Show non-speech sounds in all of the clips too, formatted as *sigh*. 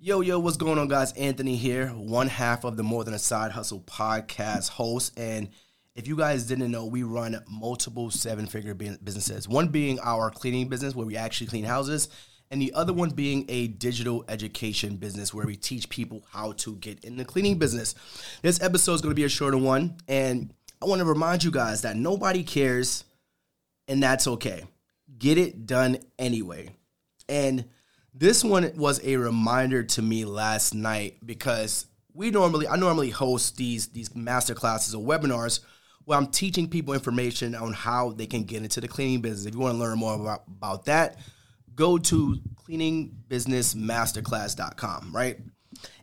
Yo, yo, what's going on, guys? Anthony here, one half of the More Than a Side Hustle podcast host. And if you guys didn't know, we run multiple seven figure businesses. One being our cleaning business, where we actually clean houses, and the other one being a digital education business, where we teach people how to get in the cleaning business. This episode is going to be a shorter one. And I want to remind you guys that nobody cares, and that's okay. Get it done anyway. And this one was a reminder to me last night because we normally I normally host these these master classes or webinars where I'm teaching people information on how they can get into the cleaning business. If you want to learn more about, about that, go to cleaningbusinessmasterclass.com, right?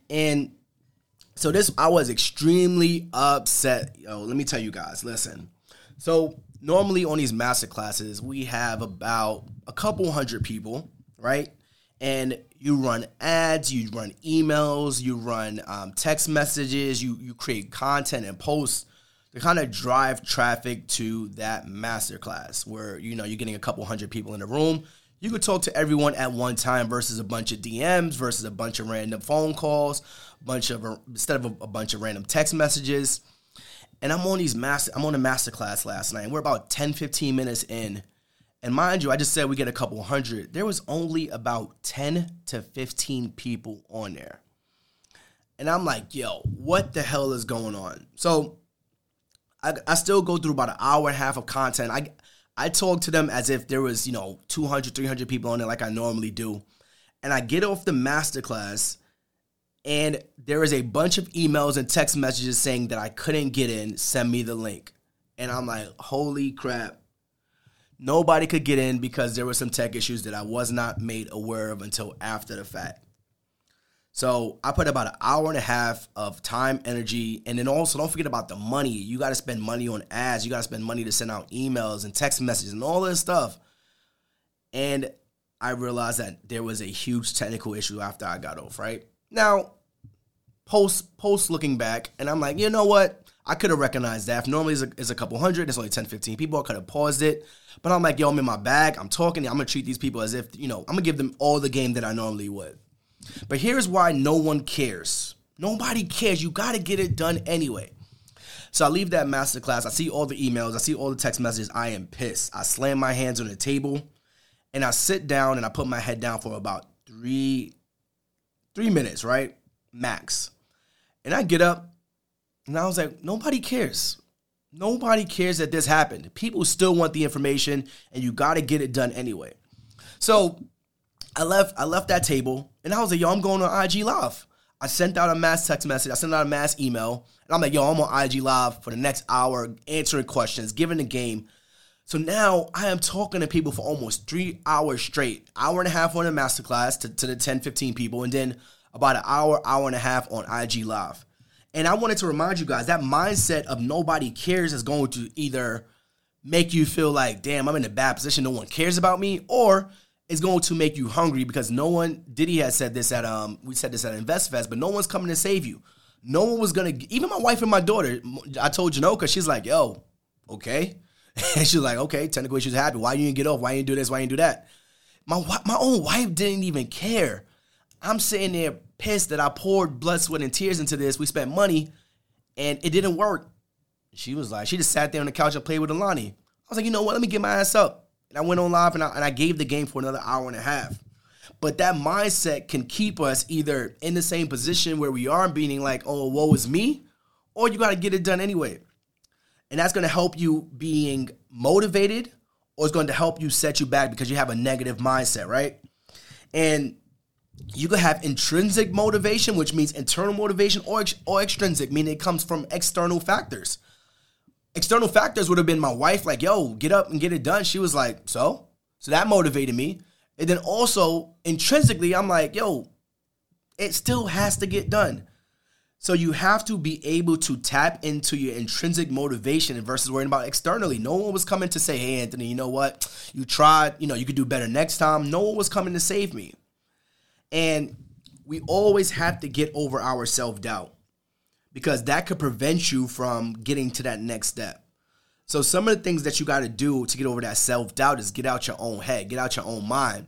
And so this I was extremely upset. Yo, let me tell you guys, listen. So normally on these master classes, we have about a couple hundred people, right? And you run ads, you run emails, you run um, text messages, you you create content and posts to kind of drive traffic to that masterclass where you know you're getting a couple hundred people in the room. You could talk to everyone at one time versus a bunch of DMs versus a bunch of random phone calls, bunch of instead of a, a bunch of random text messages. And I'm on these master I'm on a masterclass last night. And we're about 10 15 minutes in and mind you, I just said we get a couple hundred. There was only about 10 to 15 people on there. And I'm like, yo, what the hell is going on? So I, I still go through about an hour and a half of content. I I talk to them as if there was, you know, 200, 300 people on there like I normally do. And I get off the masterclass and there is a bunch of emails and text messages saying that I couldn't get in, send me the link. And I'm like, holy crap. Nobody could get in because there were some tech issues that I was not made aware of until after the fact. So I put about an hour and a half of time, energy, and then also don't forget about the money. You got to spend money on ads. You got to spend money to send out emails and text messages and all this stuff. And I realized that there was a huge technical issue after I got off. Right now, post post looking back, and I'm like, you know what? I could have recognized that. If normally it's a, it's a couple hundred, it's only 10, 15 people. I could have paused it. But I'm like, yo, I'm in my bag. I'm talking. I'm going to treat these people as if, you know, I'm going to give them all the game that I normally would. But here's why no one cares. Nobody cares. You got to get it done anyway. So I leave that masterclass. I see all the emails. I see all the text messages. I am pissed. I slam my hands on the table and I sit down and I put my head down for about three, three minutes, right? Max. And I get up and I was like, nobody cares. Nobody cares that this happened. People still want the information, and you got to get it done anyway. So I left. I left that table, and I was like, "Yo, I'm going on IG Live." I sent out a mass text message. I sent out a mass email, and I'm like, "Yo, I'm on IG Live for the next hour, answering questions, giving the game." So now I am talking to people for almost three hours straight, hour and a half on a masterclass to, to the 10, 15 people, and then about an hour, hour and a half on IG Live. And I wanted to remind you guys that mindset of nobody cares is going to either make you feel like, damn, I'm in a bad position, no one cares about me, or it's going to make you hungry because no one, Diddy has said this at, um, we said this at InvestFest, but no one's coming to save you. No one was gonna, even my wife and my daughter, I told Janoka, she's like, yo, okay. And *laughs* she's like, okay, technically she's happy. Why you didn't get off? Why you didn't do this? Why you didn't do that? My, my own wife didn't even care. I'm sitting there pissed that I poured blood, sweat, and tears into this. We spent money and it didn't work. She was like, she just sat there on the couch and played with Alani. I was like, you know what? Let me get my ass up. And I went on live and I, and I gave the game for another hour and a half. But that mindset can keep us either in the same position where we are, being like, oh, woe is me, or you got to get it done anyway. And that's going to help you being motivated, or it's going to help you set you back because you have a negative mindset, right? And you could have intrinsic motivation, which means internal motivation, or, or extrinsic, meaning it comes from external factors. External factors would have been my wife, like, yo, get up and get it done. She was like, so? So that motivated me. And then also, intrinsically, I'm like, yo, it still has to get done. So you have to be able to tap into your intrinsic motivation versus worrying about externally. No one was coming to say, hey, Anthony, you know what? You tried, you know, you could do better next time. No one was coming to save me. And we always have to get over our self doubt because that could prevent you from getting to that next step. So, some of the things that you got to do to get over that self doubt is get out your own head, get out your own mind.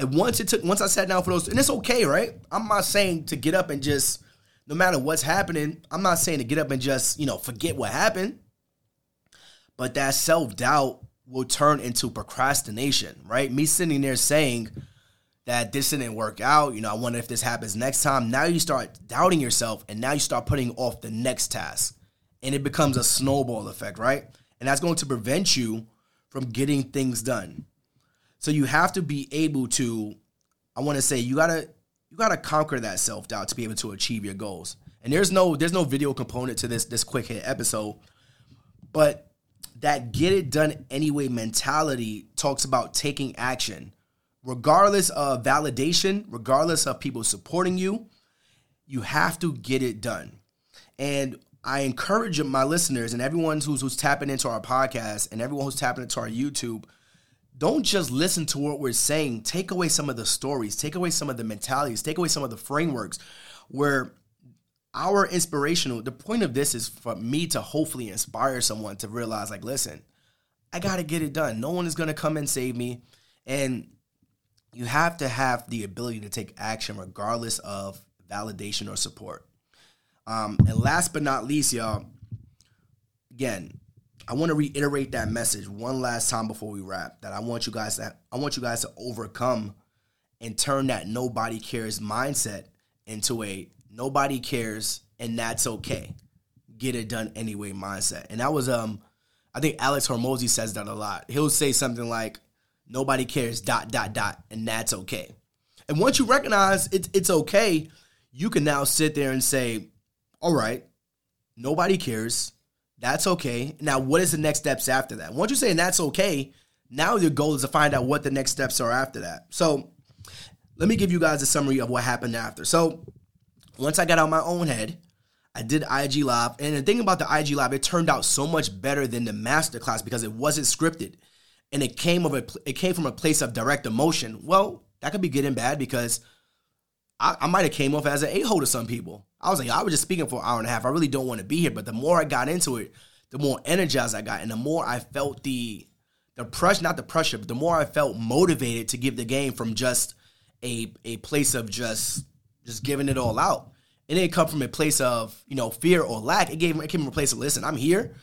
And once it took, once I sat down for those, and it's okay, right? I'm not saying to get up and just, no matter what's happening, I'm not saying to get up and just, you know, forget what happened. But that self doubt will turn into procrastination, right? Me sitting there saying that this didn't work out, you know, I wonder if this happens next time. Now you start doubting yourself and now you start putting off the next task. And it becomes a snowball effect, right? And that's going to prevent you from getting things done. So you have to be able to, I want to say, you gotta you gotta conquer that self doubt to be able to achieve your goals. And there's no there's no video component to this this quick hit episode, but that get it done anyway mentality talks about taking action, regardless of validation, regardless of people supporting you. You have to get it done. And I encourage my listeners and everyone who's who's tapping into our podcast and everyone who's tapping into our YouTube don't just listen to what we're saying. Take away some of the stories, take away some of the mentalities, take away some of the frameworks where our inspirational, the point of this is for me to hopefully inspire someone to realize, like, listen, I got to get it done. No one is going to come and save me. And you have to have the ability to take action regardless of validation or support. Um, and last but not least, y'all, again, I want to reiterate that message one last time before we wrap. That I want you guys that I want you guys to overcome and turn that nobody cares mindset into a nobody cares and that's okay. Get it done anyway mindset. And that was um I think Alex Hormozi says that a lot. He'll say something like nobody cares dot dot dot and that's okay. And once you recognize it's it's okay, you can now sit there and say, "All right, nobody cares that's okay. Now, what is the next steps after that? Once you say that's okay, now your goal is to find out what the next steps are after that. So, let me give you guys a summary of what happened after. So, once I got out my own head, I did IG Live. And the thing about the IG Live, it turned out so much better than the masterclass because it wasn't scripted. And it came of a it came from a place of direct emotion. Well, that could be good and bad because I, I might have came off as an a-hole to some people. I was like, I was just speaking for an hour and a half. I really don't want to be here. But the more I got into it, the more energized I got, and the more I felt the the pressure, not the pressure, but the more I felt motivated to give the game from just a a place of just just giving it all out. It didn't come from a place of you know fear or lack. It gave it came from a place of listen, I'm here.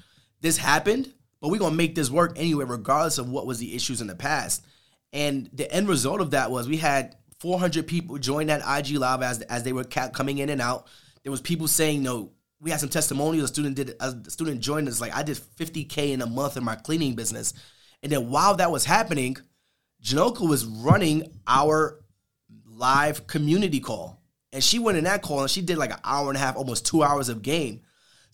This happened, but we're gonna make this work anyway, regardless of what was the issues in the past. And the end result of that was we had 400 people join that IG live as as they were coming in and out. There was people saying, "No, we had some testimonials. A student did a student joined us like I did 50k in a month in my cleaning business." And then while that was happening, Janoka was running our live community call. And she went in that call and she did like an hour and a half, almost two hours of game.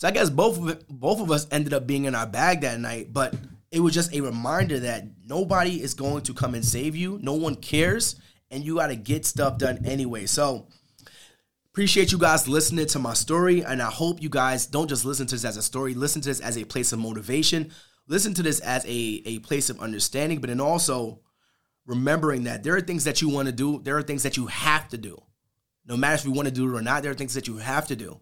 So I guess both of it, both of us ended up being in our bag that night. But it was just a reminder that nobody is going to come and save you. No one cares and you got to get stuff done anyway. So, appreciate you guys listening to my story, and I hope you guys don't just listen to this as a story, listen to this as a place of motivation, listen to this as a, a place of understanding, but then also remembering that there are things that you want to do, there are things that you have to do. No matter if you want to do it or not, there are things that you have to do.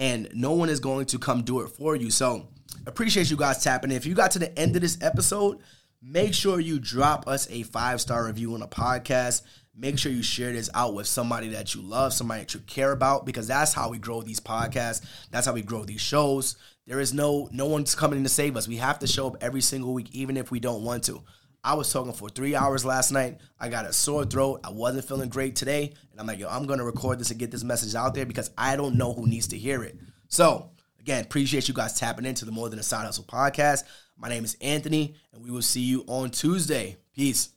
And no one is going to come do it for you. So, appreciate you guys tapping in. If you got to the end of this episode, make sure you drop us a five star review on a podcast. Make sure you share this out with somebody that you love, somebody that you care about, because that's how we grow these podcasts. That's how we grow these shows. There is no no one's coming to save us. We have to show up every single week, even if we don't want to. I was talking for three hours last night. I got a sore throat. I wasn't feeling great today. And I'm like, yo, I'm gonna record this and get this message out there because I don't know who needs to hear it. So again, appreciate you guys tapping into the More Than a Side Hustle podcast. My name is Anthony, and we will see you on Tuesday. Peace.